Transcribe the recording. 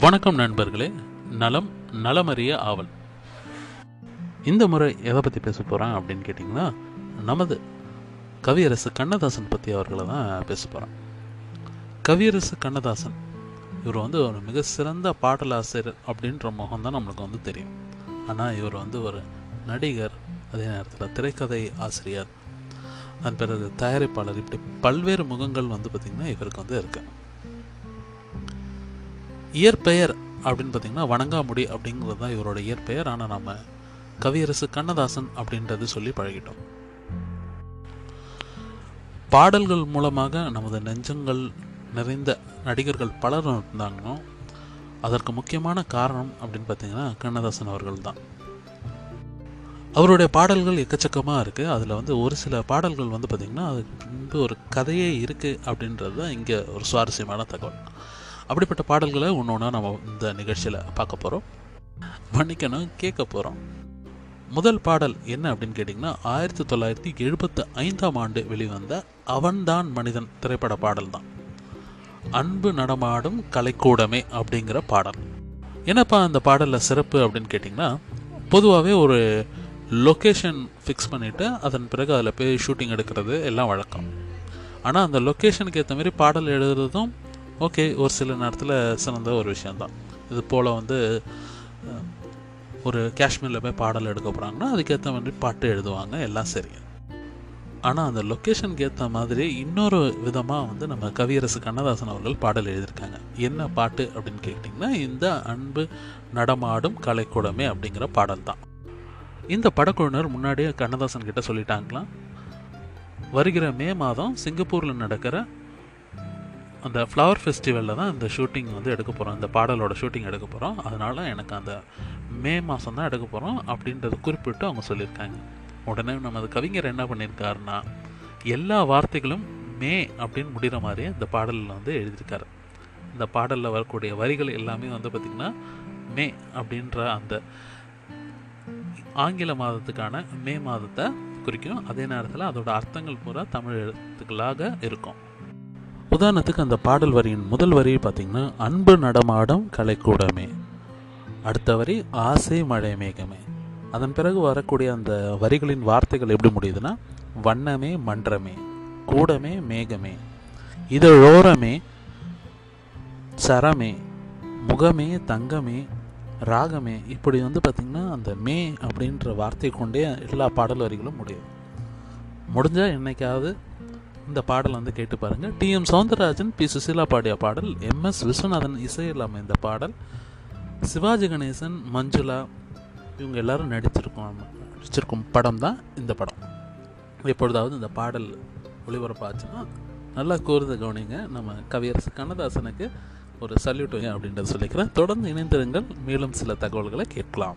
வணக்கம் நண்பர்களே. நலம் நலமறிய ஆவல். இந்த முறை எதை பற்றி பேச போகிறேன் அப்படின்னு கேட்டிங்கன்னா நமது கவியரசு கண்ணதாசன் பற்றி அவர்களை தான் பேச போகிறேன் கவியரசு கண்ணதாசன் இவர் வந்து ஒரு மிக சிறந்த பாடலாசிரியர் அப்படின்ற முகம் தான் நம்மளுக்கு வந்து தெரியும். ஆனால் இவர் வந்து ஒரு நடிகர் அதே நேரத்தில் திரைக்கதை ஆசிரியர் அதன் பிறகு தயாரிப்பாளர் இப்படி பல்வேறு முகங்கள் வந்து பார்த்திங்கன்னா இவருக்கு வந்து இருக்குது இயற்பெயர் அப்படின்னு பார்த்தீங்கன்னா வணங்காமுடி அப்படிங்கிறது தான் இவரோட இயற்பெயர். ஆனால் நம்ம கவியரசு கண்ணதாசன் அப்படின்றது சொல்லி பழகிட்டோம். பாடல்கள் மூலமாக நமது நெஞ்சங்கள் நிறைந்த நடிகர்கள் பலரும் இருந்தாங்கன்னா அதற்கு முக்கியமான காரணம் அப்படின்னு பார்த்தீங்கன்னா கண்ணதாசன் அவர்கள் தான். அவருடைய பாடல்கள் எக்கச்சக்கமாக இருக்குது அதில் வந்து ஒரு சில பாடல்கள் வந்து பார்த்திங்கன்னா அதுக்கு பின்பு ஒரு கதையே இருக்குது அப்படின்றது தான் இங்கே ஒரு சுவாரஸ்யமான தகவல். அப்படிப்பட்ட பாடல்களை ஒன்று ஒன்றா நம்ம இந்த நிகழ்ச்சியில் பார்க்க போகிறோம் மன்னிக்கணும் கேட்க போகிறோம் முதல் பாடல் என்ன அப்படின்னு கேட்டிங்கன்னா ஆயிரத்தி தொள்ளாயிரத்தி எழுபத்து ஐந்தாம் ஆண்டு வெளிவந்த அவன்தான் மனிதன் திரைப்பட பாடல் தான் அன்பு நடமாடும் கலைக்கூடமே அப்படிங்கிற பாடல். என்னப்பா அந்த பாடலில் சிறப்பு அப்படின்னு கேட்டிங்கன்னா பொதுவாகவே ஒரு லொக்கேஷன் ஃபிக்ஸ் பண்ணிவிட்டு அதன் பிறகு அதில் போய் ஷூட்டிங் எடுக்கிறது எல்லாம் வழக்கம். ஆனால் அந்த லொக்கேஷனுக்கு ஏற்ற மாதிரி பாடல் எழுதுறதும் ஓகே ஒரு சில நேரத்தில் சிறந்த ஒரு விஷயந்தான் இது போல் வந்து ஒரு காஷ்மீரில் போய் பாடல் எடுக்க போகிறாங்கன்னா அதுக்கேற்ற மாதிரி பாட்டு எழுதுவாங்க எல்லாம் சரி. ஆனால் அந்த லொக்கேஷனுக்கு ஏற்ற மாதிரி இன்னொரு விதமாக வந்து நம்ம கவியரசு கண்ணதாசன் அவர்கள் பாடல் எழுதியிருக்காங்க. என்ன பாட்டு அப்படின்னு கேட்டிங்கன்னா இந்த அன்பு நடமாடும் கலைக்கூடமே அப்படிங்கிற பாடல் தான் இந்த படக்குழுவினர் முன்னாடியே கண்ணதாசன் கிட்ட சொல்லிட்டாங்களாம் வருகிற மே மாதம் சிங்கப்பூரில் நடக்கிற அந்த ஃப்ளவர் ஃபெஸ்டிவலில் தான் இந்த ஷூட்டிங் வந்து எடுக்க போகிறோம் இந்த பாடலோட ஷூட்டிங் எடுக்க போகிறோம் அதனால் எனக்கு அந்த மே மாதம் தான் எடுக்க போகிறோம் அப்படின்றத குறிப்பிட்டு அவங்க சொல்லியிருக்காங்க. உடனே நமது கவிஞர் என்ன பண்ணியிருக்காருன்னா எல்லா வார்த்தைகளும் மே அப்படின்னு முடிகிற மாதிரியே இந்த பாடலில் வந்து எழுதியிருக்காரு. இந்த பாடலில் வரக்கூடிய வரிகள் எல்லாமே வந்து பார்த்திங்கன்னா மே அப்படின்ற அந்த ஆங்கில மாதத்துக்கான மே மாதத்தை குறிக்கும். அதே நேரத்தில் அதோட அர்த்தங்கள் பூரா தமிழ் எழுத்துக்களாக இருக்கும். உதாரணத்துக்கு அந்த பாடல் வரியின் முதல் வரி பார்த்திங்கன்னா அன்பு நடமாடும் கலைக்கூடமே அடுத்த வரி ஆசை மழை மேகமே. அதன் பிறகு வரக்கூடிய அந்த வரிகளின் வார்த்தைகள் எப்படி முடியுதுன்னா வண்ணமே மன்றமே கூடமே மேகமே இதழோரமே சரமே முகமே தங்கமே ராகமே. இப்படி வந்து பார்த்திங்கன்னா அந்த மே அப்படின்ற வார்த்தை கொண்டே எல்லா பாடல் வரிகளும் முடியுது முடிஞ்சால் என்னைக்காவது இந்த பாடல் வந்து கேட்டு பாருங்கள் டி. எம். பி. சுசீலா பாடிய பாடல் எம். எஸ். விஸ்வநாதன் இசையில் அமைந்த பாடல் சிவாஜி கணேசன் மஞ்சுளா இவங்க எல்லாரும் நடிச்சிருக்கோம் நடிச்சிருக்கும் படம் தான் இந்த படம். எப்பொழுதாவது இந்த பாடல் ஒளிபரப்பாச்சுன்னா நல்லா கூர்ந்து கவனிங்க. நம்ம கவியரசு கண்ணதாசனுக்கு ஒரு சல்யூட் அப்படின்றத சொல்லிக்கிறேன். தொடர்ந்து இணைந்திருங்கள். மேலும் சில தகவல்களை கேட்கலாம்.